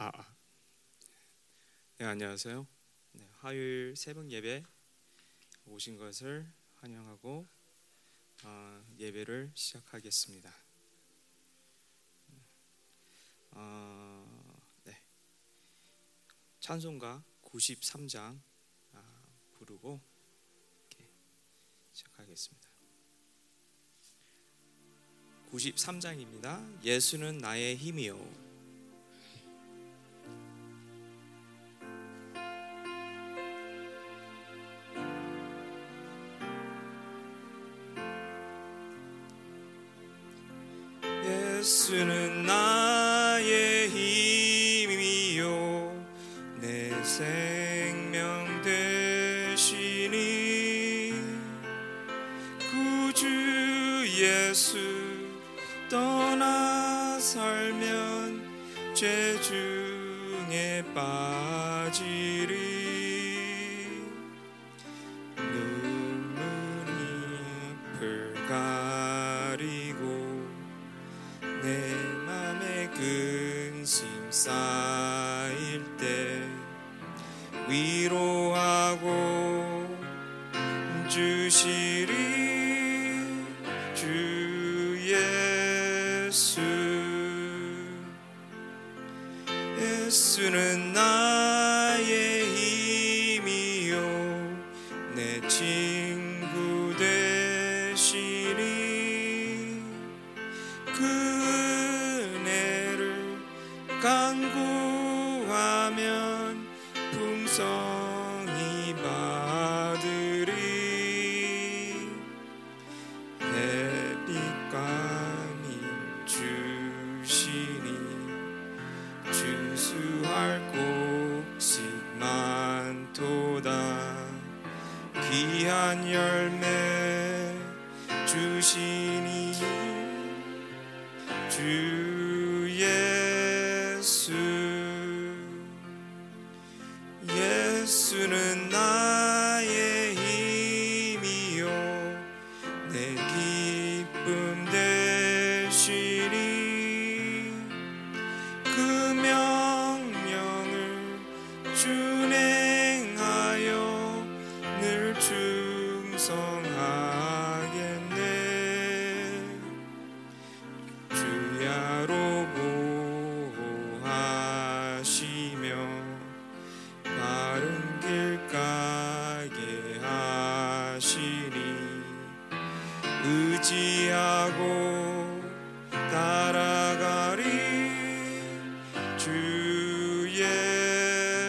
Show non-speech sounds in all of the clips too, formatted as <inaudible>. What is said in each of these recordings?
아, 아. 네, 안녕하세요. 네, 화요일 새벽 예배 오신 것을 환영하고 어, 예배를 시작하겠습니다. 어, 네. 찬송가 93장 아, 부르고 시작하겠습니다. 93장입니다. 예수는 나의 힘이요 예수는 나의 힘이요. 내친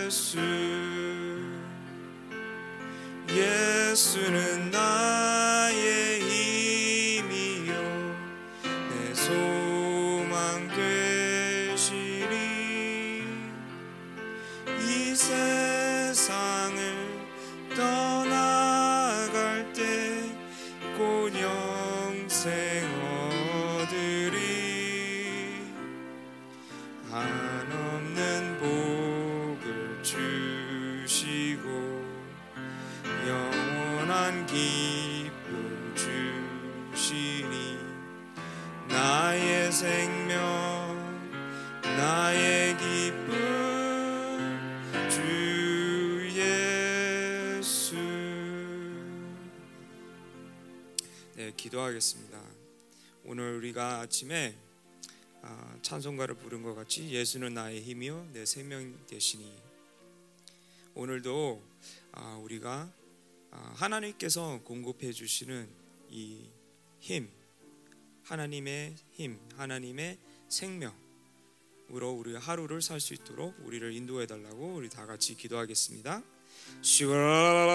예수 예수는 나 아침에 아, 찬송가를 부른 것 같이 예수는 나의 힘이요 내 생명 되시니 오늘도 아, 우리가 아, 하나님께서 공급해 주시는 이 힘, 하나님의 힘, 하나님의 생명으로 우리 하루를 살 수 있도록 우리를 인도해 달라고 우리 다 같이 기도하겠습니다. 슈가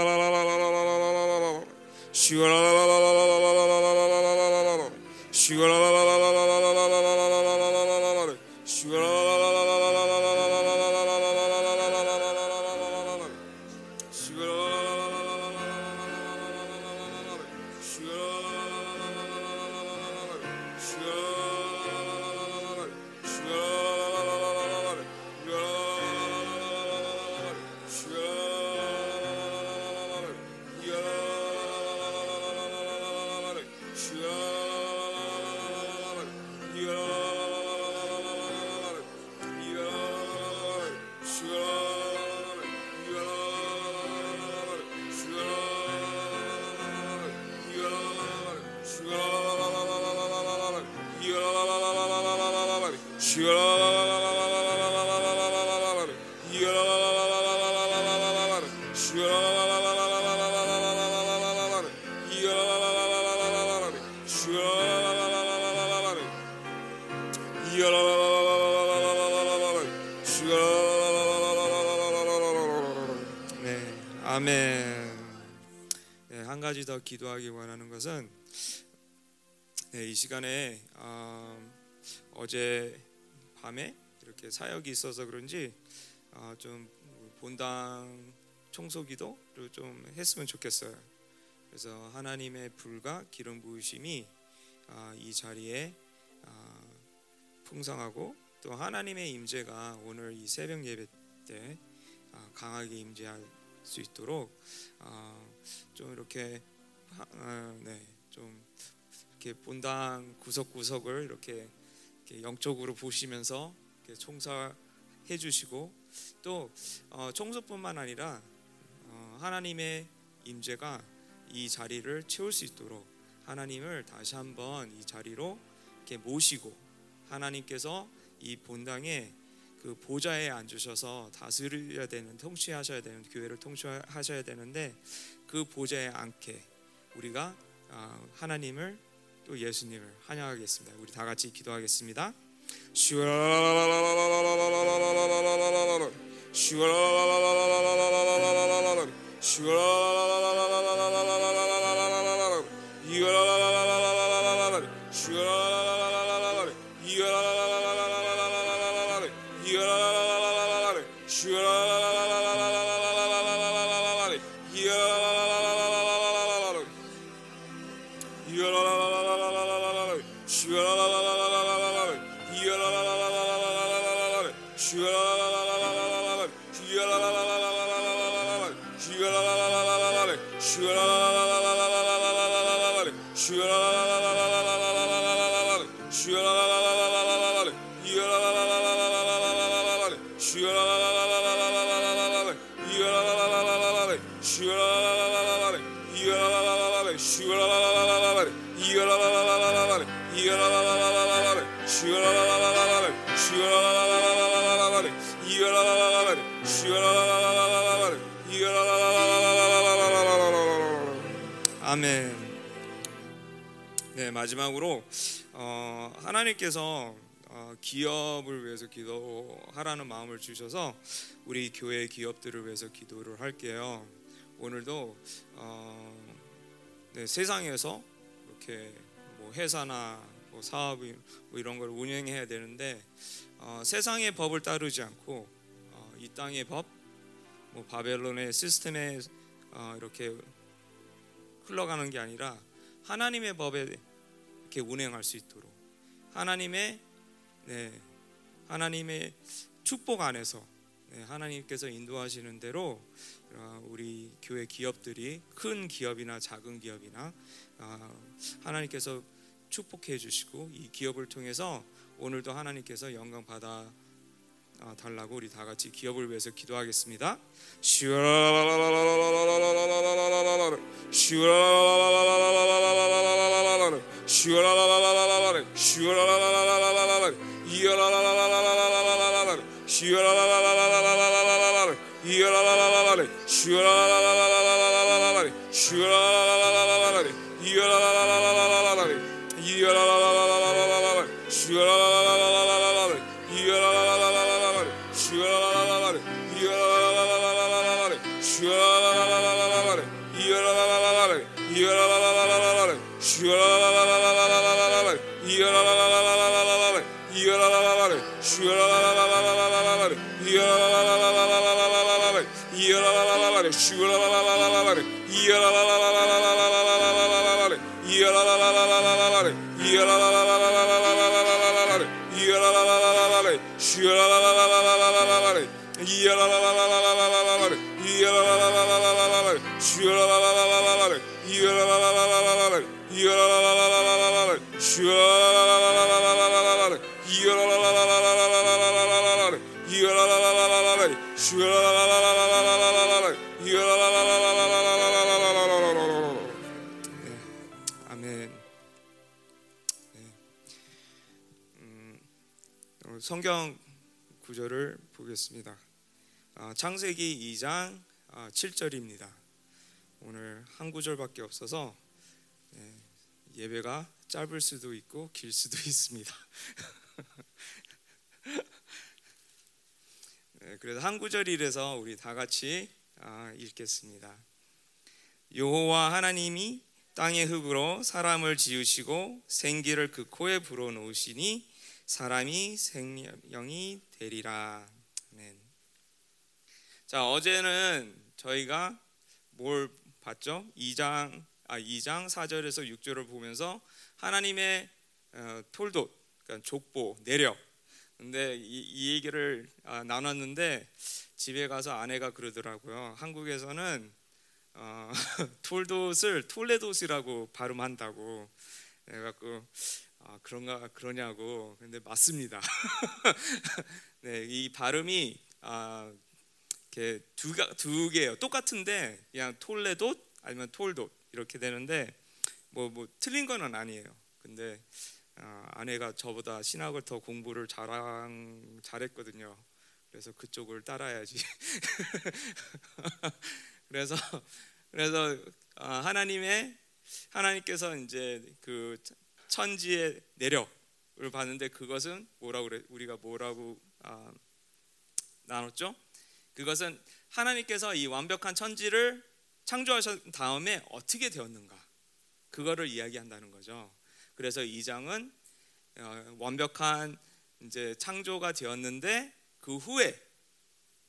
더 기도하기 원하는 것은 네, 이 시간에 어, 어제 밤에 이렇게 사역이 있어서 그런지 어, 좀 본당 청소기도를 좀 했으면 좋겠어요. 그래서 하나님의 불과 기름 부으심이 어, 이 자리에 어, 풍성하고 또 하나님의 임재가 오늘 이 새벽 예배 때 어, 강하게 임재할 수 있도록 어, 좀 이렇게 하- 어, 네, 좀 이렇게 본당 구석구석을 이렇게, 영적으로 보시면서 이렇게 총사해 주시고 또 어, 청소뿐만 아니라 어, 하나님의 임재가 이 자리를 채울 수 있도록 하나님을 다시 한번 이 자리로 이렇게 모시고 하나님께서 이 본당에 그 보좌에 앉으셔서 다스려야 되는 통치하셔야 되는 교회를 통치하셔야 되는데 그 보좌에 앉게 우리가 아, 하나님을 또 예수님을 환영하겠습니다. 우리 다 같이 기도하겠습니다. 아멘. 네 마지막으로 어, 하나님께서 어, 기업을 위해서 기도하라는 마음을 주셔서 우리 교회 기업들을 위해서 기도를 할게요. 오늘도 어, 네, 세상에서 이렇게 뭐 회사나 뭐 사업 뭐 이런 걸 운영해야 되는데 어, 세상의 법을 따르지 않고 어, 이 땅의 법, 뭐 바벨론의 시스템에 어, 이렇게 흘러가는 게 아니라 하나님의 법에 이렇게 운행할 수 있도록 하나님의 네, 하나님의 축복 안에서 네, 하나님께서 인도하시는 대로 어, 어, 우리 교회 기업들이 큰 기업이나 작은 기업이나 어, 하나님께서 축복해 주시고 이 기업을 통해서 오늘도 하나님께서 영광 받아 어, 달라고 우리 다 같이 기업을 위해서 기도하겠습니다. 슈라라라라라라라라라라라 슈라라라라라라라라라 슈라라라라라라라 슈라라라라라라라 이어라라라라라라라 슈라라라라라라라라 耶啦啦啦啦啦嘞，雪啦啦啦啦啦啦啦啦啦啦啦嘞，雪啦啦啦啦啦啦啦啦嘞，耶啦啦啦啦啦啦啦啦啦嘞，耶啦啦啦啦啦啦啦啦啦嘞，雪啦。 성경 구절을 보겠습니다. 아, 창세기 2장 아, 7절입니다. 오늘 한 구절밖에 없어서 네, 예배가 짧을 수도 있고 길 수도 <laughs> 있습니다. <laughs> 네, 그래서 한 구절이라서 우리 다 같이 아, 읽겠습니다. 여호와 하나님이 땅의 흙으로 사람을 지으시고 생기를 그 코에 불어 놓으시니 사람이 생명이 되리라. 아멘. 자, 어제는 저희가 뭘 봤죠? 2장 아 2장 4절에서 6절을 보면서 하나님의 어, 톨도 그러니까 족보, 내력. 근데 이, 이 얘기를 아, 나눴는데 집에 가서 아내가 그러더라고요. 한국에서는 어, <laughs> 톨돛을 톨레돛이라고 발음한다고 그래갖고 아, 그런가 그러냐고 근데 맞습니다. <laughs> 네, 이 발음이 아, 이렇게 두, 두 개예요. 똑같은데 그냥 톨레돛 아니면 톨돛 이렇게 되는데 뭐, 뭐 틀린 거는 아니에요. 근데 아, 아내가 저보다 신학을 더 공부를 잘한, 잘했거든요. 그래서 그쪽을 따라야지. <laughs> 그래서 그래서 아, 하나님의 하나님께서 이제 그 천지의 내력을 봤는데 그것은 뭐라고 그래 우리가 뭐라고 아, 나눴죠? 그것은 하나님께서 이 완벽한 천지를 창조하신 다음에 어떻게 되었는가 그거를 이야기한다는 거죠. 그래서 이 장은 어, 완벽한 이제 창조가 되었는데 그 후에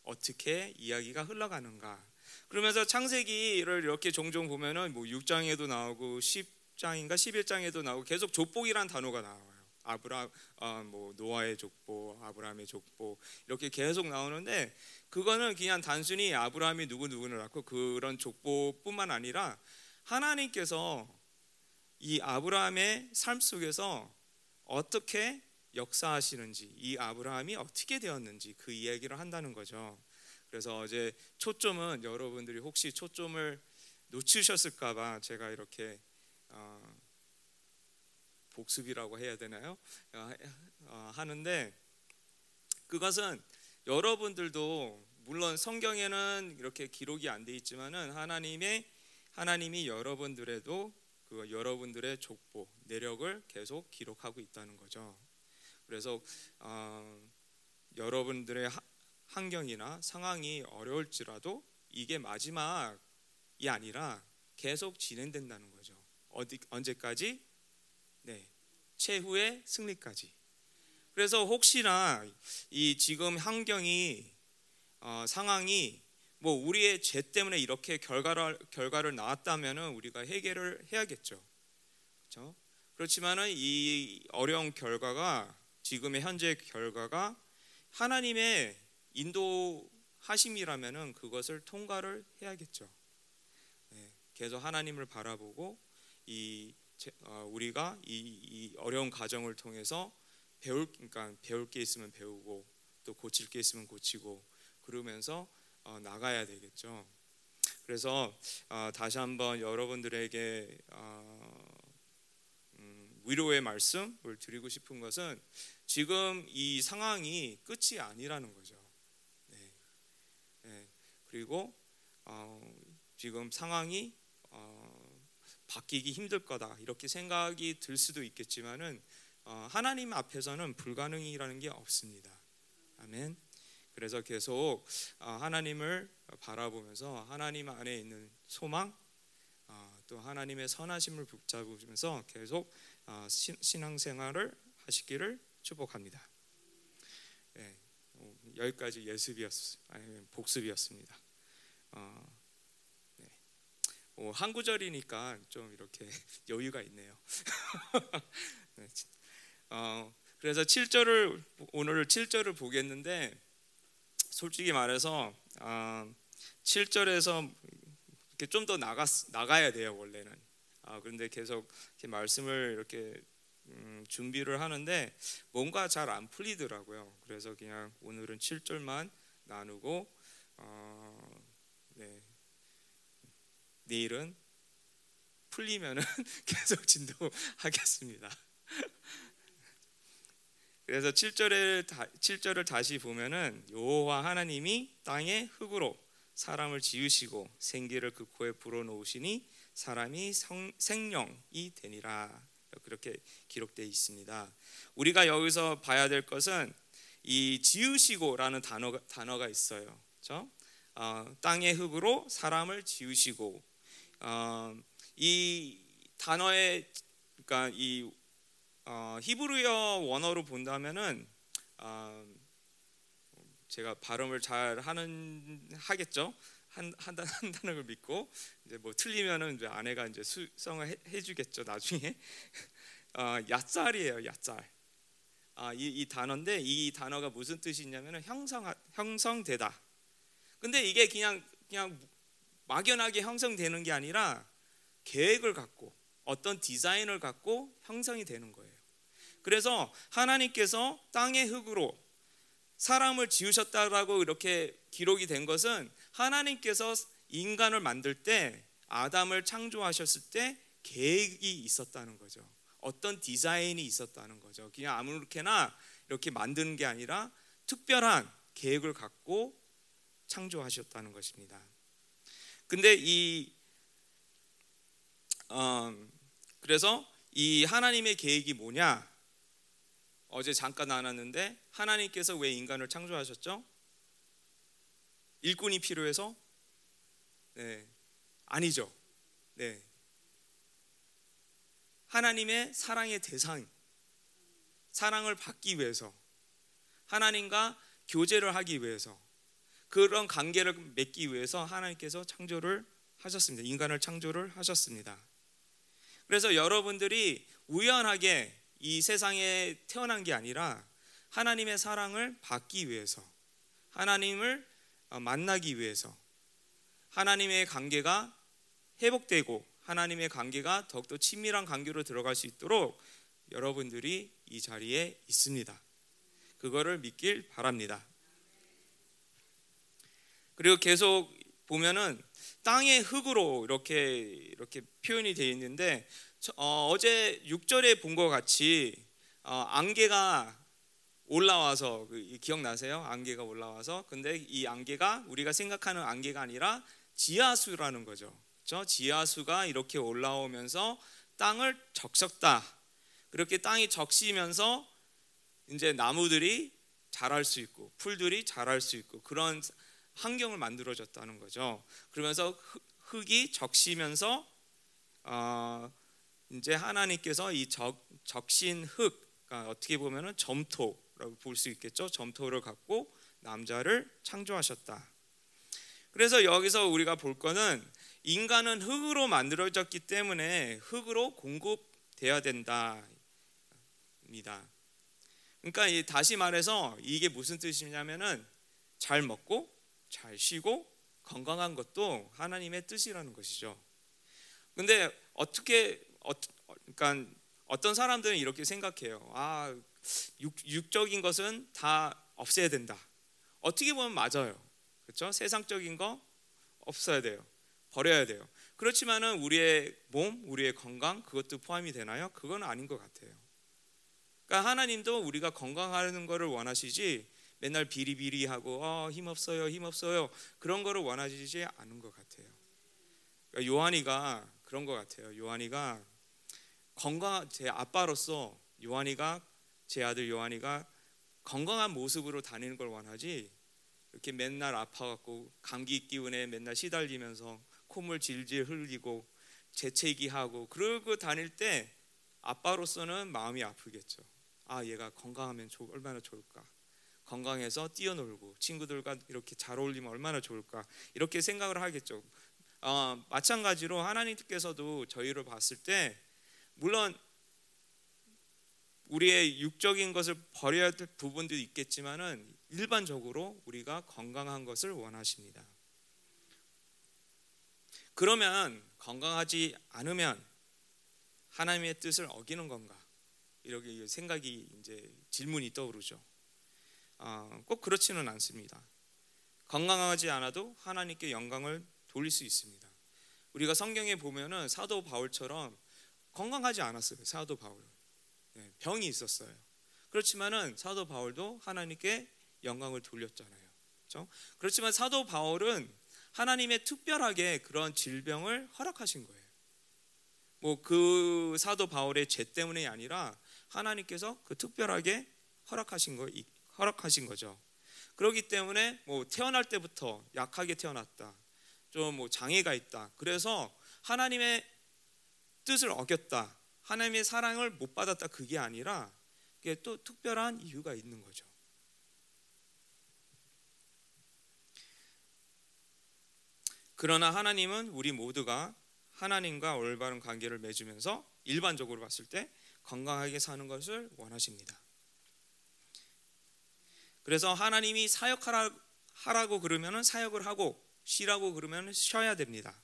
어떻게 이야기가 흘러가는가. 그러면서 창세기를 이렇게 종종 보면은 뭐 6장에도 나오고 10 장인가 11장에도 나오고 계속 족복이란 단어가 나와요. 아브라 어, 뭐 노아의 족보, 아브라함의 족보 이렇게 계속 나오는데 그거는 그냥 단순히 아브라함이 누구 누구를 낳고 그런 족보뿐만 아니라 하나님께서 이 아브라함의 삶 속에서 어떻게 역사하시는지 이 아브라함이 어떻게 되었는지 그 이야기를 한다는 거죠. 그래서 어제 초점은 여러분들이 혹시 초점을 놓치셨을까봐 제가 이렇게 어, 복습이라고 해야 되나요? 어, 어, 하는데 그것은 여러분들도 물론 성경에는 이렇게 기록이 안 돼 있지만은 하나님의 하나님이 여러분들에도 그 여러분들의 족보 내력을 계속 기록하고 있다는 거죠. 그래서 어, 여러분들의 하, 환경이나 상황이 어려울지라도 이게 마지막이 아니라 계속 진행된다는 거죠. 어디 언제까지? 네, 최후의 승리까지. 그래서 혹시나 이 지금 환경이 어, 상황이 뭐 우리의 죄 때문에 이렇게 결과를 결과를 나왔다면은 우리가 해결을 해야겠죠. 그렇죠? 그렇지만은 이 어려운 결과가 지금의 현재 결과가 하나님의 인도하심이라면은 그것을 통과를 해야겠죠. 네, 계속 하나님을 바라보고 이 어, 우리가 이, 이 어려운 과정을 통해서 배울 그러니까 배울 게 있으면 배우고 또 고칠 게 있으면 고치고 그러면서 어, 나가야 되겠죠. 그래서 어, 다시 한번 여러분들에게 음, 위로의 말씀을 드리고 싶은 것은 지금 이 상황이 끝이 아니라는 거죠. 네. 네. 그리고 지금 상황이 바뀌기 힘들 거다 이렇게 생각이 들 수도 있겠지만은 어, 하나님 앞에서는 불가능이라는 게 없습니다. 아멘. 그래서 계속 어, 하나님을 바라보면서 하나님 안에 있는 소망, 어, 또 하나님의 선하심을 붙잡으면서 계속 신앙생활을 하시기를 축복합니다. 네, 여기까지 예습이었, 아니 복습이었습니다. 네. 한 구절이니까 좀 이렇게 <laughs> 여유가 있네요. <laughs> 네, 어, 그래서 7절을 오늘 7절을 보겠는데 솔직히 말해서 어, 7절에서 이렇게 좀 더 나가 나가야 돼요 원래는. 아, 그런데 계속 이렇게 말씀을 이렇게 음, 준비를 하는데 뭔가 잘 안 풀리더라고요. 그래서 그냥 오늘은 7절만 나누고 어, 네. 내일은 풀리면은 <laughs> 계속 진도하겠습니다. <laughs> 그래서 7절을 7절을 다시 보면은 여호와 하나님이 땅의 흙으로 사람을 지으시고 생기를 그 코에 불어넣으시니 사람이 성, 생령이 되니라 그렇게 기록되어 있습니다. 우리가 여기서 봐야 될 것은 이 지으시고라는 단어가 단어가 있어요. 그렇죠? 어, 땅의 흙으로 사람을 지으시고 어, 이 단어의 그러니까 이 어, 히브리어 원어로 본다면은 어, 제가 발음을 잘 하는 하겠죠. 한, 한, <laughs> 한다는 걸 믿고 이제 뭐 틀리면은 이제 아내가 이제 수성을 해, 해주겠죠 나중에. <laughs> 어, 야짤이에요 야짤 아, 이, 이 단어인데 이 단어가 무슨 뜻이 있냐면은 형성 형성되다. 근데 이게 그냥 그냥 막연하게 형성되는 게 아니라 계획을 갖고 어떤 디자인을 갖고 형성이 되는 거예요. 그래서 하나님께서 땅의 흙으로 사람을 지으셨다라고 이렇게 기록이 된 것은 하나님께서 인간을 만들 때 아담을 창조하셨을 때 계획이 있었다는 거죠. 어떤 디자인이 있었다는 거죠. 그냥 아무렇게나 이렇게 만드는 게 아니라 특별한 계획을 갖고 창조하셨다는 것입니다. 근데 이 어, 그래서 이 하나님의 계획이 뭐냐? 어제 잠깐 나눴는데 하나님께서 왜 인간을 창조하셨죠? 일꾼이 필요해서? 네, 아니죠. 네, 하나님의 사랑의 대상, 사랑을 받기 위해서, 하나님과 교제를 하기 위해서, 그런 관계를 맺기 위해서 하나님께서 창조를 하셨습니다. 인간을 창조를 하셨습니다. 그래서 여러분들이 우연하게 이 세상에 태어난 게 아니라 하나님의 사랑을 받기 위해서, 하나님을 어, 만나기 위해서, 하나님의 관계가 회복되고 하나님의 관계가 더욱더 친밀한 관계로 들어갈 수 있도록 여러분들이 이 자리에 있습니다. 그거를 믿길 바랍니다. 그리고 계속 보면은 땅의 흙으로 이렇게 이렇게 표현이 되어 있는데 어, 제 6절에 본 것 같이 어, 안개가 올라와서 그, 기억나세요? 안개가 올라와서 근데 이 안개가 우리가 생각하는 안개가 아니라 지하수라는 거죠. 그렇죠? 지하수가 이렇게 올라오면서 땅을 적셨다. 그렇게 땅이 적시면서 이제 나무들이 자랄 수 있고 풀들이 자랄 수 있고 그런 환경을 만들어졌다는 거죠. 그러면서 흙이 적시면서 어, 이제 하나님께서 이 적, 적신 흙, 그러니까 어떻게 보면은 점토라고 볼 수 있겠죠. 점토를 갖고 남자를 창조하셨다. 그래서 여기서 우리가 볼 거는 인간은 흙으로 만들어졌기 때문에 흙으로 공급돼야 된다입니다. 그러니까 다시 말해서 이게 무슨 뜻이냐면은 잘 먹고 잘 쉬고 건강한 것도 하나님의 뜻이라는 것이죠. 근데 어떻게 어, 그러니까 어떤 사람들은 이렇게 생각해요. 아, 육, 육적인 것은 다 없애야 된다. 어떻게 보면 맞아요. 그렇죠? 세상적인 거 없어야 돼요. 버려야 돼요. 그렇지만은 우리의 몸, 우리의 건강 그것도 포함이 되나요? 그건 아닌 것 같아요. 그러니까 하나님도 우리가 건강하는 것을 원하시지 맨날 비리비리하고 어, 힘 없어요, 힘 없어요 그런 거를 원하시지 않은 것 같아요. 그러니까 요한이가 그런 것 같아요. 요한이가 건강 제 아빠로서 요한이가 제 아들 요한이가 건강한 모습으로 다니는 걸 원하지 이렇게 맨날 아파갖고 감기 기운에 맨날 시달리면서 콧물 질질 흘리고 재채기하고 그러고 다닐 때 아빠로서는 마음이 아프겠죠. 아 얘가 건강하면 얼마나 좋을까. 건강해서 뛰어놀고 친구들과 이렇게 잘 어울리면 얼마나 좋을까 이렇게 생각을 하겠죠. 어, 마찬가지로 하나님께서도 저희를 봤을 때 물론 우리의 육적인 것을 버려야 될 부분도 있겠지만은 일반적으로 우리가 건강한 것을 원하십니다. 그러면 건강하지 않으면 하나님의 뜻을 어기는 건가? 이렇게 생각이 이제 질문이 떠오르죠. 어, 꼭 그렇지는 않습니다. 건강하지 않아도 하나님께 영광을 돌릴 수 있습니다. 우리가 성경에 보면은 사도 바울처럼 건강하지 않았어요. 사도 바울은 네, 병이 있었어요. 그렇지만은 사도 바울도 하나님께 영광을 돌렸잖아요. 그렇죠? 그렇지만 사도 바울은 하나님의 특별하게 그런 질병을 허락하신 거예요. 뭐 그 사도 바울의 죄 때문이 아니라 하나님께서 그 특별하게 허락하신 거 허락하신 거죠. 그렇기 때문에 뭐 태어날 때부터 약하게 태어났다. 좀 뭐 장애가 있다. 그래서 하나님의 뜻을 어겼다. 하나님의 사랑을 못 받았다. 그게 아니라 그게 또 특별한 이유가 있는 거죠. 그러나 하나님은 우리 모두가 하나님과 올바른 관계를 맺으면서 일반적으로 봤을 때 건강하게 사는 것을 원하십니다. 그래서 하나님이 사역하라고 그러면 사역을 하고 쉬라고 그러면 쉬어야 됩니다.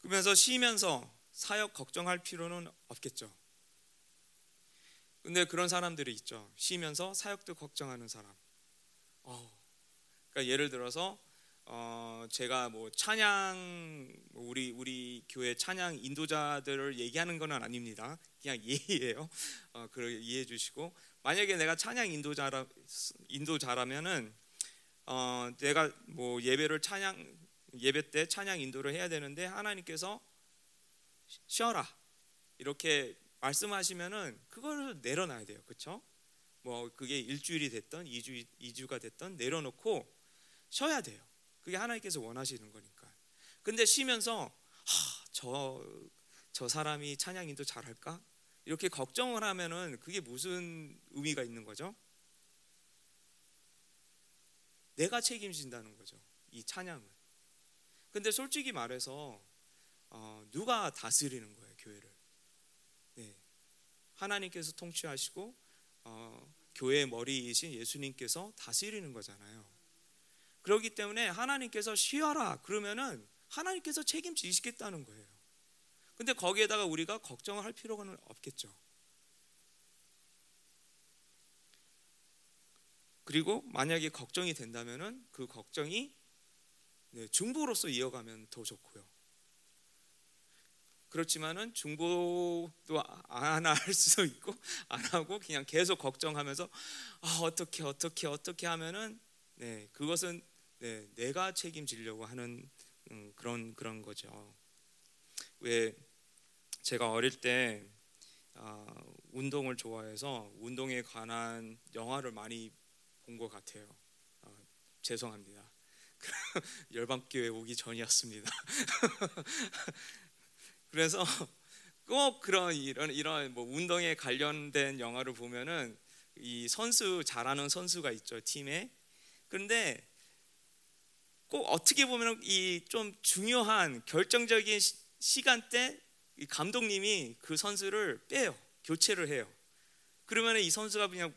그러면서 쉬면서 사역 걱정할 필요는 없겠죠. 근데 그런 사람들이 있죠. 쉬면서 사역도 걱정하는 사람. 어, 그러니까 예를 들어서 어, 제가 뭐 찬양 뭐 우리 우리 교회 찬양 인도자들을 얘기하는 건 아닙니다. 그냥 <laughs> 예의예요. 어, 그 이해해 주시고 만약에 내가 찬양 인도자라 인도자라면은 어, 내가 뭐 예배를 찬양 예배 때 찬양 인도를 해야 되는데 하나님께서 쉬어라 이렇게 말씀하시면은 그거를 내려놔야 돼요. 그렇죠? 뭐 그게 일주일이 됐던 이주 이주가 됐던 내려놓고 쉬어야 돼요. 그게 하나님께서 원하시는 거니까. 근데 쉬면서 저저 저 사람이 찬양 인도 잘할까? 이렇게 걱정을 하면은 그게 무슨 의미가 있는 거죠? 내가 책임진다는 거죠. 이 찬양은. 근데 솔직히 말해서 어, 누가 다스리는 거예요, 교회를? 네. 하나님께서 통치하시고 어, 교회의 머리이신 예수님께서 다스리는 거잖아요. 그렇기 때문에 하나님께서 쉬어라 그러면은 하나님께서 책임지시겠다는 거예요. 근데 거기에다가 우리가 걱정을 할 필요가 없겠죠. 그리고 만약에 걱정이 된다면은 그 걱정이 네, 중보로서 이어가면 더 좋고요. 그렇지만은 중보도 안 할 수도 있고 안 하고 그냥 계속 걱정하면서 아, 어떻게 어떻게 어떻게 하면은 네, 그것은 네, 내가 책임지려고 하는 음, 그런 그런 거죠. 왜 제가 어릴 때 아, 운동을 좋아해서 운동에 관한 영화를 많이 본 것 같아요. 아, 죄송합니다. <laughs> 열방교회 오기 전이었습니다. <laughs> 그래서 꼭 그런 이런 이런 뭐 운동에 관련된 영화를 보면은 이 선수 잘하는 선수가 있죠 팀에. 그런데 꼭 어떻게 보면 이 좀 중요한 결정적인 시간대 감독님이 그 선수를 빼요. 교체를 해요. 그러면 이 선수가 그냥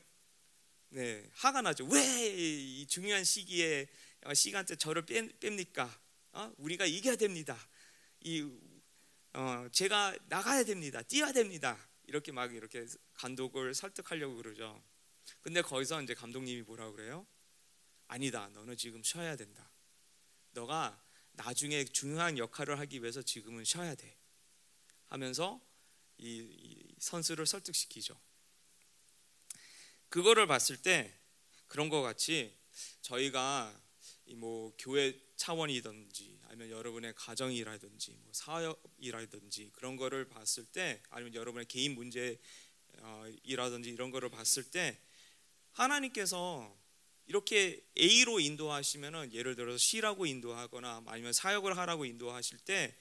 네, 화가 나죠. 왜 이 중요한 시기에 어, 시간대 저를 뺍니까? 어? 우리가 이겨야 됩니다. 이 어, 제가 나가야 됩니다. 뛰어야 됩니다. 이렇게 막 이렇게 감독을 설득하려고 그러죠. 근데 거기서 이제 감독님이 뭐라 그래요? 아니다. 너는 지금 쉬어야 된다. 너가 나중에 중요한 역할을 하기 위해서 지금은 쉬어야 돼. 하면서 이, 이 선수를 설득시키죠. 그거를 봤을 때 그런 것 같이 저희가 뭐 교회 차원이든지 아니면 여러분의 가정이라든지 뭐 사업이라든지 그런 거를 봤을 때 아니면 여러분의 개인 문제이라든지 이런 거를 봤을 때 하나님께서 이렇게 A로 인도하시면은 예를 들어서 C라고 인도하거나 아니면 사역을 하라고 인도하실 때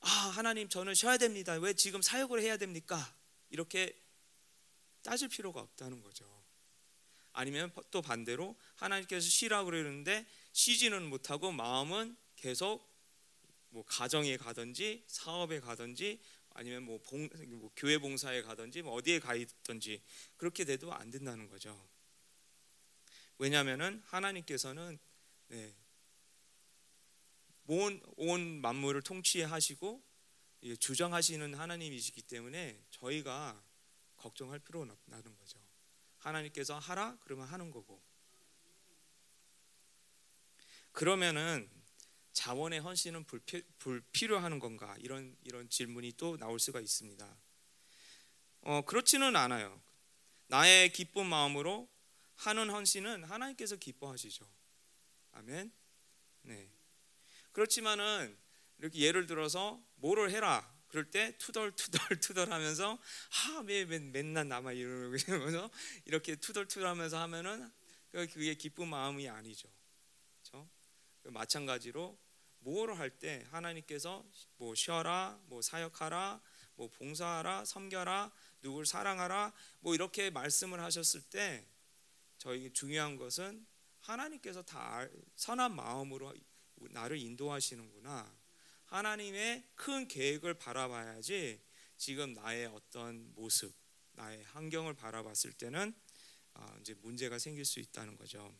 아, 하나님 저는 쉬어야 됩니다. 왜 지금 사역을 해야 됩니까? 이렇게 따질 필요가 없다는 거죠. 아니면 또 반대로 하나님께서 쉬라고 그러는데 쉬지는 못하고 마음은 계속 뭐 가정에 가든지 사업에 가든지 아니면 뭐, 봉, 뭐 교회 봉사에 가든지 뭐 어디에 가 있든지 그렇게 돼도 안 된다는 거죠. 왜냐하면은 하나님께서는 네, 온, 온 만물을 통치하시고 주장하시는 하나님이시기 때문에 저희가 걱정할 필요는 없다는 거죠. 하나님께서 하라 그러면 하는 거고 그러면은 자원의 헌신은 불필, 불필요하는 건가 이런 이런 질문이 또 나올 수가 있습니다. 어, 그렇지는 않아요. 나의 기쁜 마음으로 하는 헌신은 하나님께서 기뻐하시죠. 아멘. 네. 그렇지만은 이렇게 예를 들어서 뭐를 해라 그럴 때 투덜투덜 <laughs> 투덜 하면서 아왜 맨날 남아 이러면서 이렇게 투덜투덜 하면서 하면은 그게 기쁜 마음이 아니죠. 그렇죠? 마찬가지로 뭐를 할 때 하나님께서 뭐 쉬어라, 뭐 사역하라, 뭐 봉사하라, 섬겨라, 누굴 사랑하라, 뭐 이렇게 말씀을 하셨을 때 저희 중요한 것은 하나님께서 다 선한 마음으로 나를 인도하시는구나. 하나님의 큰 계획을 바라봐야지 지금 나의 어떤 모습, 나의 환경을 바라봤을 때는 아, 이제 문제가 생길 수 있다는 거죠.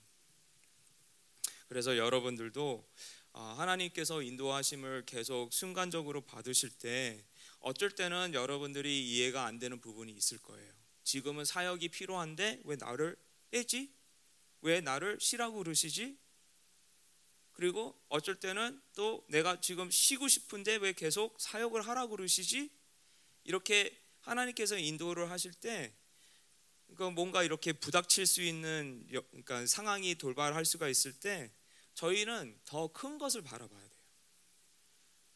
그래서 여러분들도 아, 하나님께서 인도하심을 계속 순간적으로 받으실 때 어쩔 때는 여러분들이 이해가 안 되는 부분이 있을 거예요. 지금은 사역이 필요한데 왜 나를 빼지? 왜 나를 쉬라고 그러시지? 그리고 어쩔 때는 또 내가 지금 쉬고 싶은데 왜 계속 사역을 하라고 그러시지? 이렇게 하나님께서 인도를 하실 때 그러니까 뭔가 이렇게 부닥칠 수 있는 그러니까 상황이 돌발할 수가 있을 때 저희는 더 큰 것을 바라봐야 돼요.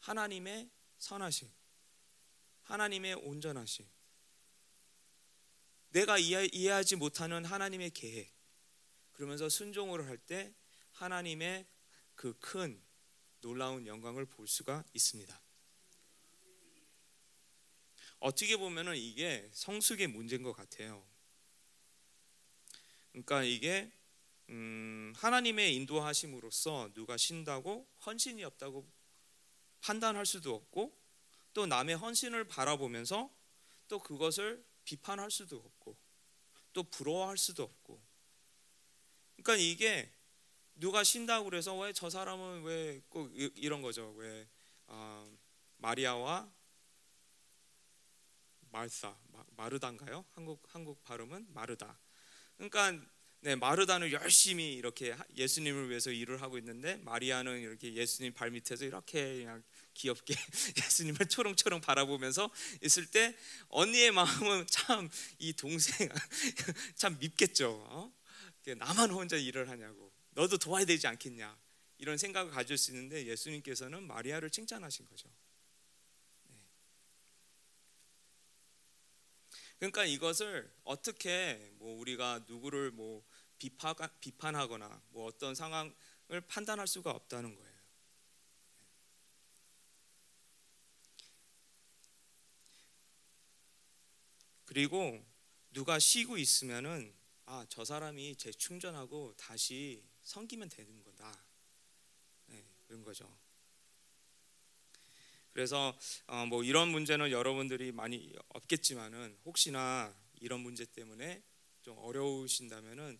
하나님의 선하심, 하나님의 온전하심, 내가 이해, 하지 못하는 하나님의 계획, 그러면서 순종을 할 때 하나님의 그 큰 놀라운 영광을 볼 수가 있습니다. 어떻게 보면은 이게 성숙의 문제인 것 같아요. 그러니까 이게 음, 하나님의 인도하심으로써 누가 신다고 헌신이 없다고 판단할 수도 없고 또 남의 헌신을 바라보면서 또 그것을 비판할 수도 없고 또 부러워할 수도 없고 그러니까 이게 누가 신다고 그래서 왜 저 사람은 왜 꼭 이런 거죠 왜 어, 마리아와 말사 마 르다인가요 한국 한국 발음은 마르다 그러니까 네, 마르다는 열심히 이렇게 예수님을 위해서 일을 하고 있는데 마리아는 이렇게 예수님 발 밑에서 이렇게 그냥 귀엽게 <laughs> 예수님을 초롱초롱 바라보면서 있을 때 언니의 마음은 참 이 동생 <laughs> 참 밉겠죠. 어? 나만 혼자 일을 하냐고. 너도 도와야 되지 않겠냐. 이런 생각을 가질 수 있는데 예수님께서는 마리아를 칭찬하신 거죠. 네. 그러니까 이것을 어떻게 뭐 우리가 누구를 뭐 비판하거나 뭐 어떤 상황을 판단할 수가 없다는 거예요. 그리고 누가 쉬고 있으면은 아, 저 사람이 재충전하고 다시 섬기면 되는 거다. 네, 그런 거죠. 그래서 어, 뭐 이런 문제는 여러분들이 많이 없겠지만은 혹시나 이런 문제 때문에 좀 어려우신다면은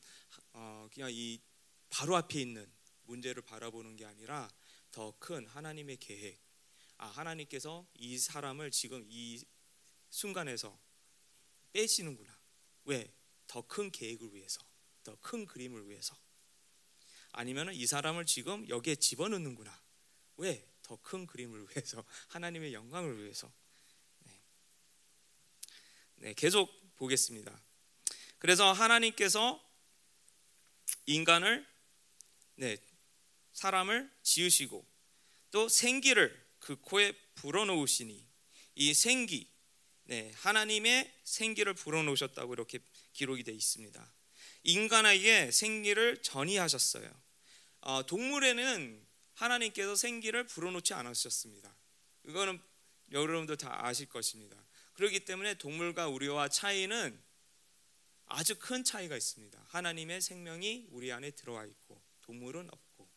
어, 그냥 이 바로 앞에 있는 문제를 바라보는 게 아니라 더 큰 하나님의 계획. 아 하나님께서 이 사람을 지금 이 순간에서 빼시는구나. 왜? 더 큰 계획을 위해서, 더 큰 그림을 위해서. 아니면은 이 사람을 지금 여기에 집어넣는구나. 왜? 더 큰 그림을 위해서, <laughs> 하나님의 영광을 위해서. 네. 네, 계속 보겠습니다. 그래서 하나님께서 인간을 네, 사람을 지으시고 또 생기를 그 코에 불어넣으시니 이 생기 네, 하나님의 생기를 불어넣으셨다고 이렇게 기록이 되어 있습니다. 인간에게 생기를 전이하셨어요. 어, 동물에는 하나님께서 생기를 불어넣지 않으셨습니다. 이거는 여러분도 다 아실 것입니다. 그렇기 때문에 동물과 우리와 차이는 아주 큰 차이가 있습니다. 하나님의 생명이 우리 안에 들어와 있고 동물은 없고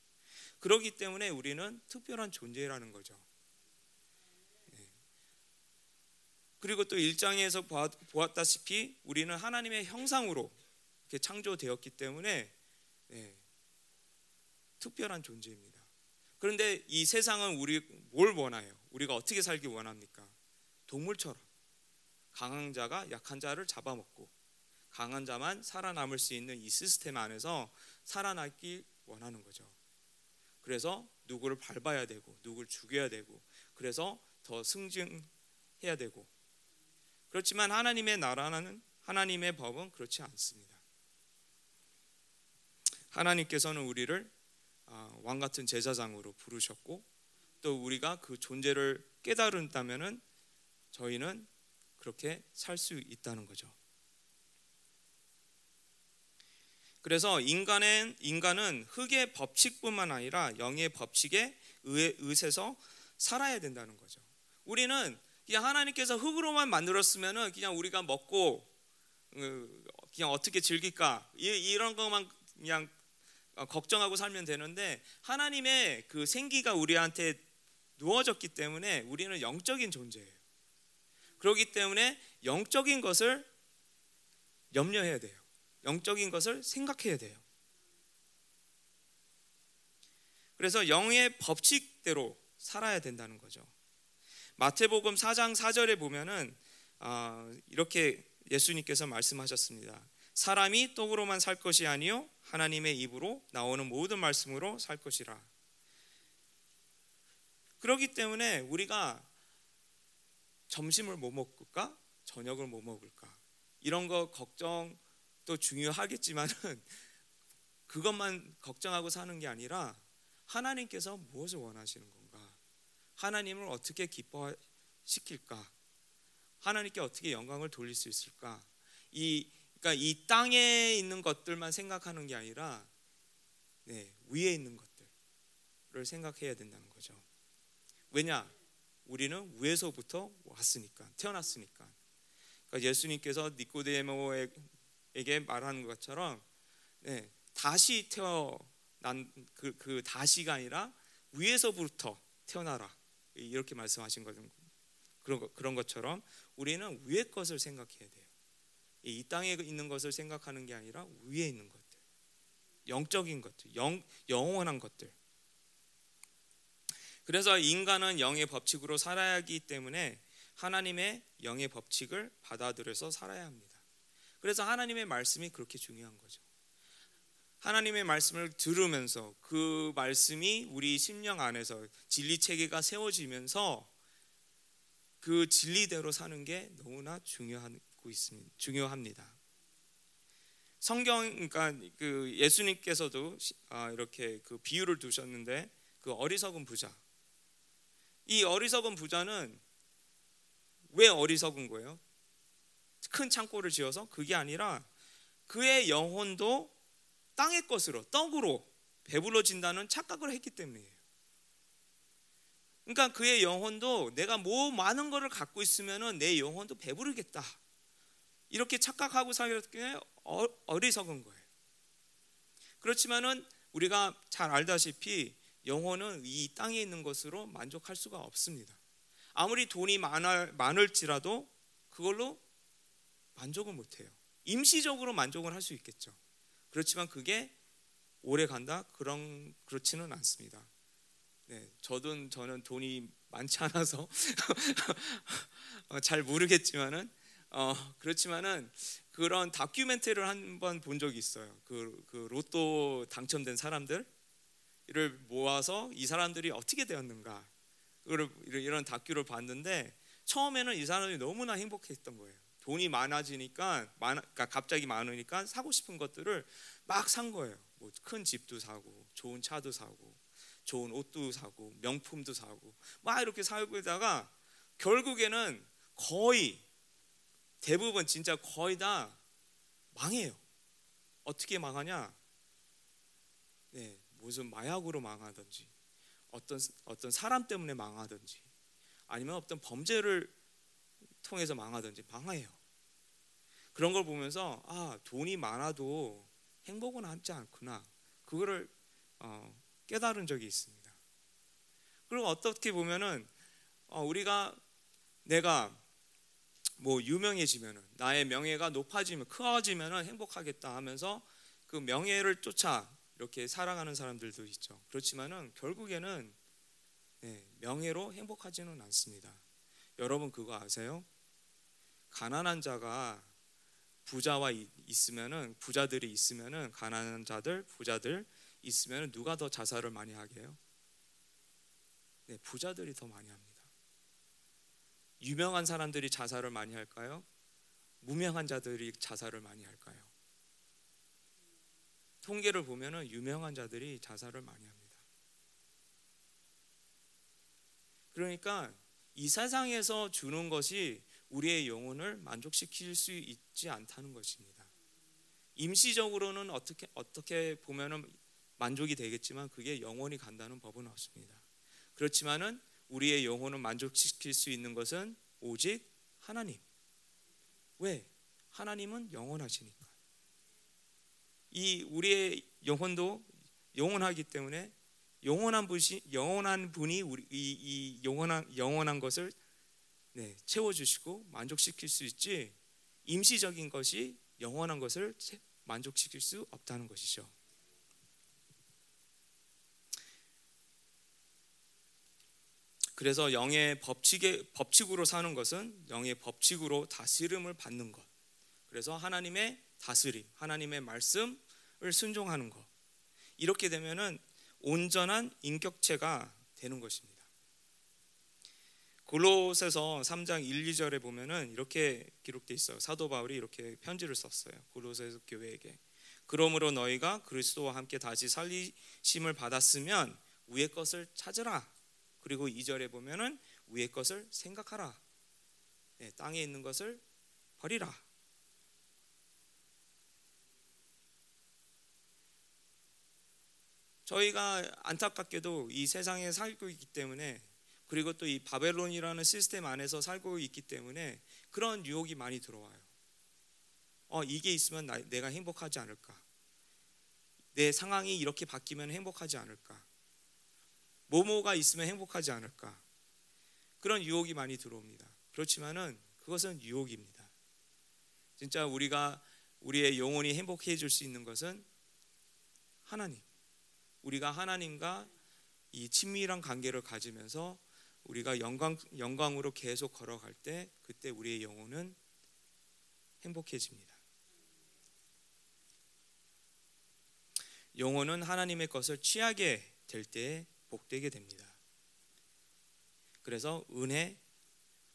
그렇기 때문에 우리는 특별한 존재라는 거죠. 네. 그리고 또 일장에서 보았다시피 우리는 하나님의 형상으로 창조되었기 때문에 네, 특별한 존재입니다. 그런데 이 세상은 우리 뭘 원해요? 우리가 어떻게 살기 원합니까? 동물처럼 강한 자가 약한 자를 잡아먹고 강한 자만 살아남을 수 있는 이 시스템 안에서 살아남기 원하는 거죠. 그래서 누구를 밟아야 되고 누구를 죽여야 되고 그래서 더 승진해야 되고 그렇지만 하나님의 나라는 하나님의 법은 그렇지 않습니다. 하나님께서는 우리를 아, 왕 같은 제사장으로 부르셨고 또 우리가 그 존재를 깨달은다면은 저희는 그렇게 살 수 있다는 거죠. 그래서 인간은 인간은 흙의 법칙뿐만 아니라 영의 법칙에 의, 의해서 살아야 된다는 거죠. 우리는 그냥 하나님께서 흙으로만 만들었으면은 그냥 우리가 먹고 그, 그냥 어떻게 즐길까 이런 것만 그냥 걱정하고 살면 되는데 하나님의 그 생기가 우리한테 누워졌기 때문에 우리는 영적인 존재예요. 그렇기 때문에 영적인 것을 염려해야 돼요. 영적인 것을 생각해야 돼요. 그래서 영의 법칙대로 살아야 된다는 거죠. 마태복음 4장 4절에 보면은 아, 이렇게 예수님께서 말씀하셨습니다. 사람이 떡으로만 살 것이 아니요 하나님의 입으로 나오는 모든 말씀으로 살 것이라. 그렇기 때문에 우리가 점심을 뭐 먹을까? 저녁을 뭐 먹을까? 이런 거 걱정도 중요하겠지만은 <laughs> 그것만 걱정하고 사는 게 아니라 하나님께서 무엇을 원하시는 건가? 하나님을 어떻게 기뻐시킬까? 하나님께 어떻게 영광을 돌릴 수 있을까? 이 그러니까 이 땅에 있는 것들만 생각하는 게 아니라 네, 위에 있는 것들을 생각해야 된다는 거죠. 왜냐? 우리는 위에서부터 왔으니까 태어났으니까. 그러니까 예수님께서 니코데모에게 말하는 것처럼 네, 다시 태어난 그, 그 다시가 아니라 위에서부터 태어나라 이렇게 말씀하신 거죠. 그런 것, 그런 것처럼 우리는 위의 것을 생각해야 돼요. 이 땅에 있는 것을 생각하는 게 아니라 위에 있는 것들, 영적인 것들, 영 영원한 것들. 그래서 인간은 영의 법칙으로 살아야 하기 때문에 하나님의 영의 법칙을 받아들여서 살아야 합니다. 그래서 하나님의 말씀이 그렇게 중요한 거죠. 하나님의 말씀을 들으면서 그 말씀이 우리 심령 안에서 진리 체계가 세워지면서 그 진리대로 사는 게 너무나 중요 하고 있습니다. 중요합니다. 성경 그러니까 그 예수님께서도 아, 이렇게 그 비유를 두셨는데 그 어리석은 부자 이 어리석은 부자는 왜 어리석은 거예요? 큰 창고를 지어서 그게 아니라 그의 영혼도 땅의 것으로 떡으로 배불러진다는 착각을 했기 때문이에요. 그러니까 그의 영혼도 내가 뭐 많은 것을 갖고 있으면은 내 영혼도 배부르겠다. 이렇게 착각하고 살게 어, 어리석은 거예요. 그렇지만은 우리가 잘 알다시피 영혼은 이 땅에 있는 것으로 만족할 수가 없습니다. 아무리 돈이 많을, 많을지라도 그걸로 만족을 못해요. 임시적으로 만족을 할 수 있겠죠. 그렇지만 그게 오래 간다? 그런 그렇지는 않습니다. 네, 저도 저는 돈이 많지 않아서 <laughs> 어, 잘 모르겠지만은 어, 그렇지만은 그런 다큐멘터리를 한 번 본 적이 있어요. 그, 그 로또 당첨된 사람들 이를 모아서 이 사람들이 어떻게 되었는가 이런 다큐를 봤는데 처음에는 이 사람들이 너무나 행복했던 거예요. 돈이 많아지니까 많, 그러니까 갑자기 많으니까 사고 싶은 것들을 막 산 거예요. 뭐 큰 집도 사고, 좋은 차도 사고, 좋은 옷도 사고, 명품도 사고, 막 이렇게 살고있다가 결국에는 거의 대부분 진짜 거의 다 망해요. 어떻게 망하냐? 네, 무슨 마약으로 망하든지 어떤 어떤 사람 때문에 망하든지 아니면 어떤 범죄를 통해서 망하든지 망해요. 그런 걸 보면서 아 돈이 많아도 행복은 하지 않구나 그거를 어, 깨달은 적이 있습니다. 그리고 어떻게 보면은 어, 우리가 내가 뭐 유명해지면은 나의 명예가 높아지면 커지면은 행복하겠다 하면서 그 명예를 쫓아 이렇게 살아가는 사람들도 있죠. 그렇지만은 결국에는 네, 명예로 행복하지는 않습니다. 여러분 그거 아세요? 가난한 자가 부자와 있으면은 부자들이 있으면은 가난한 자들 부자들 있으면 누가 더 자살을 많이 하게 해요? 네, 부자들이 더 많이 합니다. 유명한 사람들이 자살을 많이 할까요? 무명한 자들이 자살을 많이 할까요? 통계를 보면은 유명한 자들이 자살을 많이 합니다. 그러니까 이 세상에서 주는 것이 우리의 영혼을 만족시킬 수 있지 않다는 것입니다. 임시적으로는 어떻게 어떻게 보면은 만족이 되겠지만 그게 영원히 간다는 법은 없습니다. 그렇지만은 우리의 영혼을 만족시킬 수 있는 것은 오직 하나님. 왜? 하나님은 영원하시니까. 이 우리의 영혼도 영원하기 때문에 영원한 분이 영원한 분이 우리 이, 이 영원한 영원한 것을 네, 채워 주시고 만족시킬 수 있지 임시적인 것이 영원한 것을 만족시킬 수 없다는 것이죠. 그래서 영의 법칙에 법칙으로 사는 것은 영의 법칙으로 다스림을 받는 것. 그래서 하나님의 다스림, 하나님의 말씀을 순종하는 것. 이렇게 되면은 온전한 인격체가 되는 것입니다. 골로새서 3장 1, 2절에 보면은 이렇게 기록돼 있어요. 사도 바울이 이렇게 편지를 썼어요. 골로새 교회에게. 그러므로 너희가 그리스도와 함께 다시 살리심을 받았으면 위의 것을 찾으라. 그리고 2절에 보면은 위의 것을 생각하라. 네, 땅에 있는 것을 버리라. 저희가 안타깝게도 이 세상에 살고 있기 때문에 그리고 또 이 바벨론이라는 시스템 안에서 살고 있기 때문에 그런 유혹이 많이 들어와요. 어, 이게 있으면 나, 내가 행복하지 않을까? 내 상황이 이렇게 바뀌면 행복하지 않을까? 모모가 있으면 행복하지 않을까? 그런 유혹이 많이 들어옵니다. 그렇지만은 그것은 유혹입니다. 진짜 우리가 우리의 영혼이 행복해질 수 있는 것은 하나님. 우리가 하나님과 이 친밀한 관계를 가지면서 우리가 영광 영광으로 계속 걸어갈 때 그때 우리의 영혼은 행복해집니다. 영혼은 하나님의 것을 취하게 될 때에 복되게 됩니다. 그래서 은혜,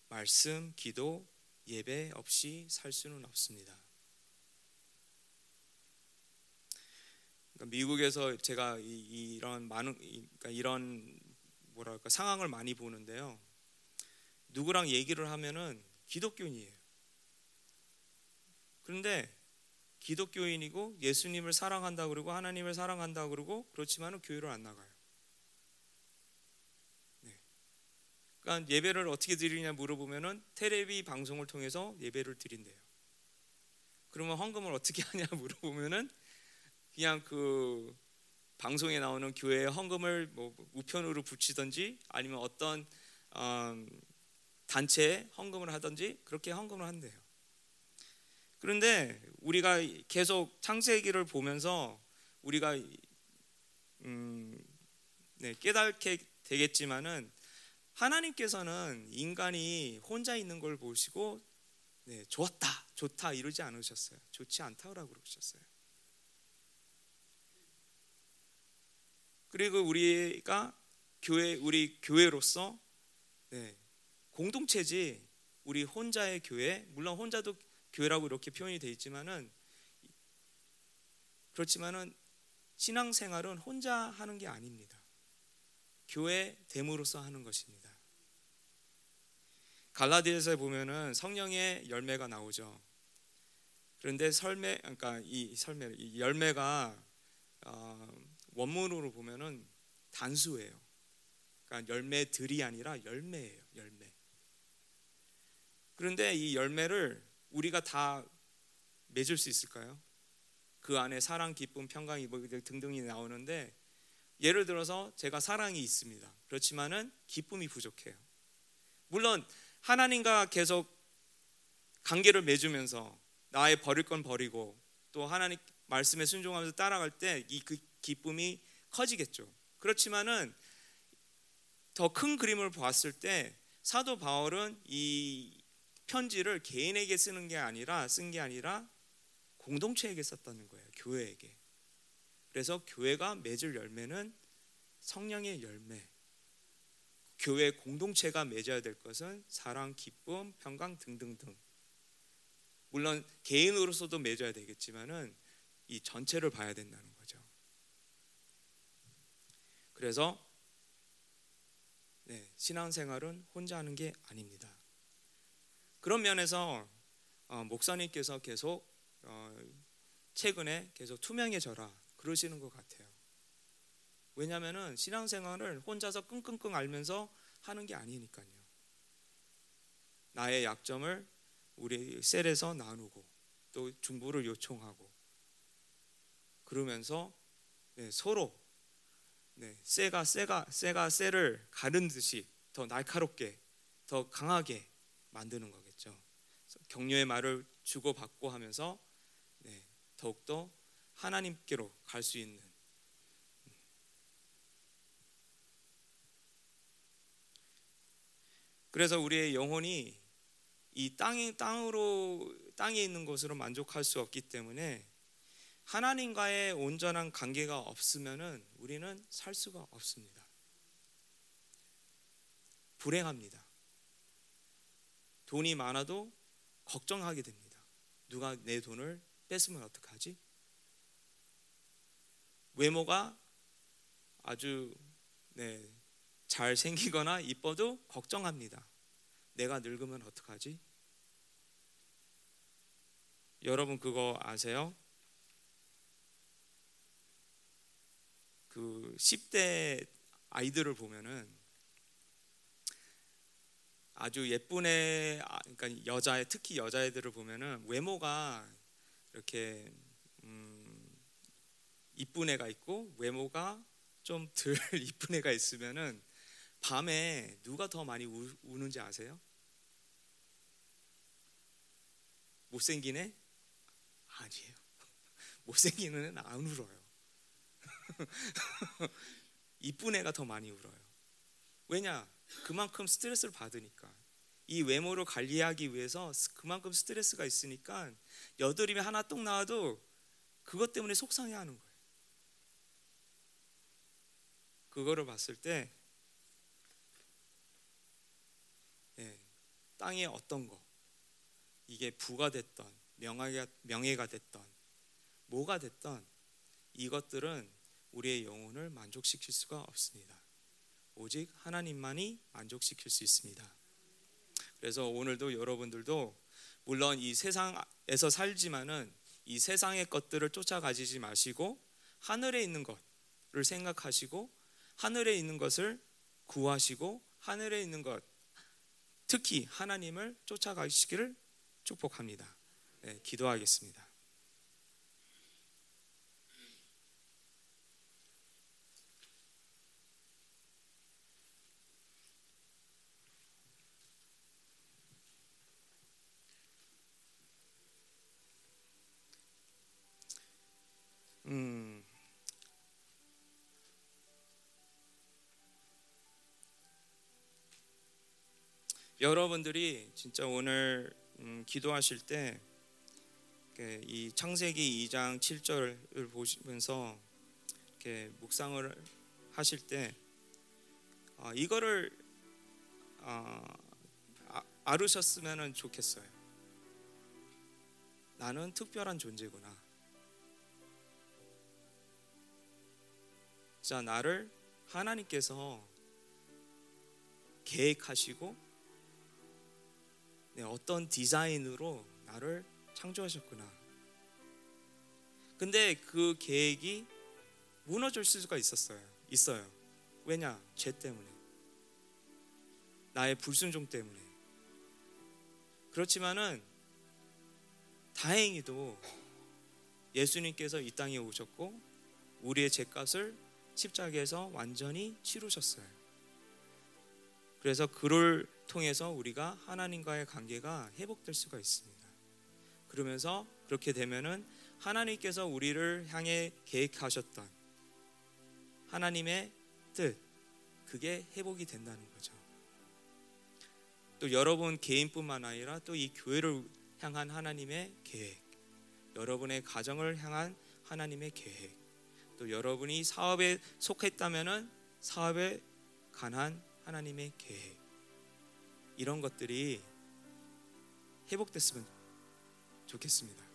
말씀, 기도, 예배 없이 살 수는 없습니다. 그러니까 미국에서 제가 이, 런 많은 그러니까 이런 뭐랄까 상황을 많이 보는데요. 누구랑 얘기를 하면은 기독교인이에요. 그런데 기독교인이고 예수님을 사랑한다 그러고 하나님을 사랑한다 그러고 그렇지만은 교회를 안 나가요. 그러니까 예배를 어떻게 드리냐 물어보면은 테레비 방송을 통해서 예배를 드린대요. 그러면 헌금을 어떻게 하냐 <laughs> 물어보면은 그냥 그 방송에 나오는 교회의 헌금을 뭐 우편으로 붙이든지 아니면 어떤 음, 단체에 헌금을 하든지 그렇게 헌금을 한대요. 그런데 우리가 계속 창세기를 보면서 우리가 음, 네, 깨닫게 되겠지만은 하나님께서는 인간이 혼자 있는 걸 보시고 네, 좋았다, 좋다 이러지 않으셨어요. 좋지 않다고 그러셨어요. 그리고 우리가 교회 우리 교회로서 네, 공동체지 우리 혼자의 교회 물론 혼자도 교회라고 이렇게 표현이 되어 있지만은 그렇지만은 신앙생활은 혼자 하는 게 아닙니다. 교회 됨으로써 하는 것입니다. 갈라디아서에 보면은 성령의 열매가 나오죠. 그런데 설매 그러니까 이 설매 이 열매가 어, 원문으로 보면은 단수예요. 그러니까 열매들이 아니라 열매예요. 열매. 그런데 이 열매를 우리가 다 맺을 수 있을까요? 그 안에 사랑, 기쁨, 평강, 뭐 등등이 나오는데 예를 들어서 제가 사랑이 있습니다. 그렇지만은 기쁨이 부족해요. 물론 하나님과 계속 관계를 맺으면서 나의 버릴 건 버리고 또 하나님 말씀에 순종하면서 따라갈 때 이 그 기쁨이 커지겠죠. 그렇지만은 더 큰 그림을 보았을 때 사도 바울은 이 편지를 개인에게 쓰는 게 아니라 쓴 게 아니라 공동체에게 썼다는 거예요. 교회에게. 그래서 교회가 맺을 열매는 성령의 열매. 교회 공동체가 맺어야 될 것은 사랑, 기쁨, 평강 등등등. 물론 개인으로서도 맺어야 되겠지만은 이 전체를 봐야 된다는 거죠. 그래서 네, 신앙생활은 혼자 하는 게 아닙니다. 그런 면에서 어, 목사님께서 계속 어, 최근에 계속 투명해져라 그러시는 것 같아요. 왜냐하면은 신앙생활을 혼자서 끙끙끙 앓면서 하는 게 아니니까요. 나의 약점을 우리 셀에서 나누고 또 중보를 요청하고 그러면서 네, 서로 네, 쇠가 쇠가 쇠가 쇠를 가른 듯이 더 날카롭게 더 강하게 만드는 거겠죠. 격려의 말을 주고 받고 하면서 네, 더욱더 하나님께로 갈 수 있는 그래서 우리의 영혼이 이 땅에 땅으로 땅에 있는 것으로 만족할 수 없기 때문에 하나님과의 온전한 관계가 없으면은 우리는 살 수가 없습니다. 불행합니다. 돈이 많아도 걱정하게 됩니다. 누가 내 돈을 뺏으면 어떡하지? 외모가 아주 네, 잘 생기거나 이뻐도 걱정합니다. 내가 늙으면 어떡하지? 여러분 그거 아세요? 그 10대 아이들을 보면은 아주 예쁜 애, 아, 그러니까 여자, 특히 여자애들을 보면은 외모가 이렇게 음, 이쁜 애가 있고 외모가 좀 덜 <laughs> 이쁜 애가 있으면은 밤에 누가 더 많이 우, 우는지 아세요? 못생긴 애? 아니에요. <laughs> 못생긴 애는 안 울어요. <laughs> 이쁜 애가 더 많이 울어요. 왜냐? 그만큼 스트레스를 받으니까. 이 외모를 관리하기 위해서 그만큼 스트레스가 있으니까 여드름이 하나 뚝 나와도 그것 때문에 속상해하는 거예요. 그거를 봤을 때 예, 땅에 어떤 거 이게 부가 됐던 명예가, 명예가 됐던 뭐가 됐던 이것들은 우리의 영혼을 만족시킬 수가 없습니다. 오직 하나님만이 만족시킬 수 있습니다. 그래서 오늘도 여러분들도 물론 이 세상에서 살지만은 이 세상의 것들을 쫓아가지지 마시고 하늘에 있는 것을 생각하시고 하늘에 있는 것을 구하시고 하늘에 있는 것 특히 하나님을 쫓아가시기를 축복합니다. 네, 기도하겠습니다. 여러분들이 진짜 오늘 음, 기도하실 때 이 창세기 2장 7절을 보시면서 이렇게 묵상을 하실 때 어, 이거를 어, 아, 알으셨으면 좋겠어요. 나는 특별한 존재구나. 자, 나를 하나님께서 계획하시고 네, 어떤 디자인으로 나를 창조하셨구나. 근데 그 계획이 무너질 수가 있었어요. 있어요. 왜냐? 죄 때문에. 나의 불순종 때문에. 그렇지만은 다행히도 예수님께서 이 땅에 오셨고 우리의 죄값을 십자가에서 완전히 치르셨어요. 그래서 그를 통해서 우리가 하나님과의 관계가 회복될 수가 있습니다. 그러면서 그렇게 되면은 하나님께서 우리를 향해 계획하셨던 하나님의 뜻 그게 회복이 된다는 거죠. 또 여러분 개인뿐만 아니라 또 이 교회를 향한 하나님의 계획, 여러분의 가정을 향한 하나님의 계획, 또 여러분이 사업에 속했다면은 사업에 관한 하나님의 계획 이런 것들이 회복됐으면 좋겠습니다.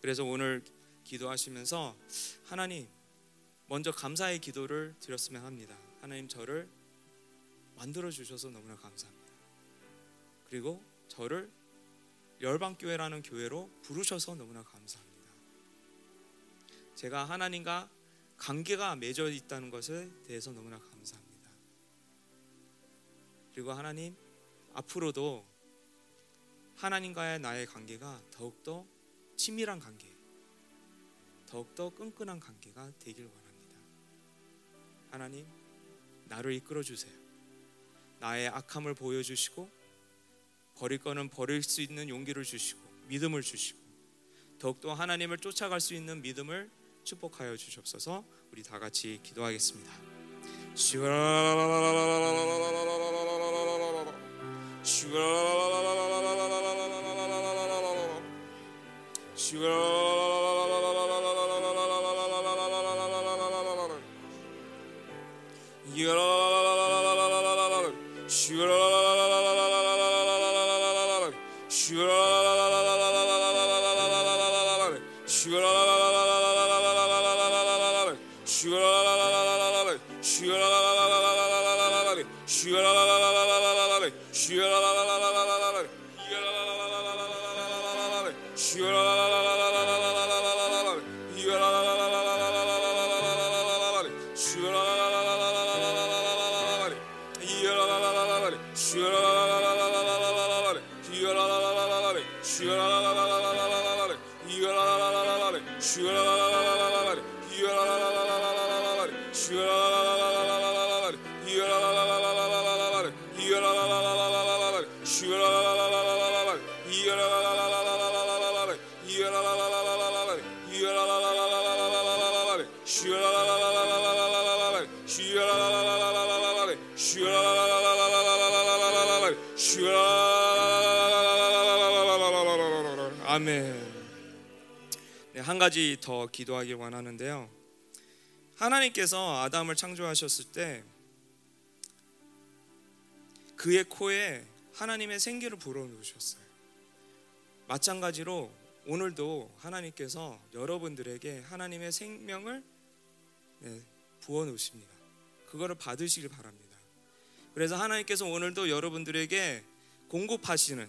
그래서 오늘 기도하시면서 하나님 먼저 감사의 기도를 드렸으면 합니다. 하나님 저를 만들어 주셔서 너무나 감사합니다. 그리고 저를 열방교회라는 교회로 부르셔서 너무나 감사합니다. 제가 하나님과 관계가 맺어 있다는 것에 대해서 너무나 감사합니다. 그리고 하나님 앞으로도 하나님과의 나의 관계가 더욱더 친밀한 관계, 더욱더 끈끈한 관계가 되길 원합니다. 하나님, 나를 이끌어 주세요. 나의 악함을 보여주시고 버릴 거는 버릴 수 있는 용기를 주시고 믿음을 주시고 더욱더 하나님을 쫓아갈 수 있는 믿음을 축복하여 주시옵소서. 우리 다 같이 기도하겠습니다. Sugar. 아멘. 네, 한 가지 더 기도하길 원하는데요. 하나님께서 아담을 창조하셨을 때 그의 코에 하나님의 생기를 불어넣으셨어요. 마찬가지로 오늘도 하나님께서 여러분들에게 하나님의 생명을 네, 부어 놓으십니다. 그거를 받으시길 바랍니다. 그래서 하나님께서 오늘도 여러분들에게 공급하시는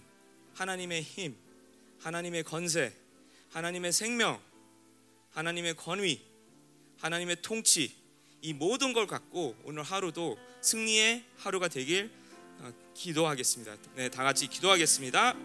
하나님의 힘, 하나님의 건세, 하나님의 생명, 하나님의 권위, 하나님의 통치 이 모든 걸 갖고 오늘 하루도 승리의 하루가 되길 어, 기도하겠습니다. 네, 다 같이 기도하겠습니다.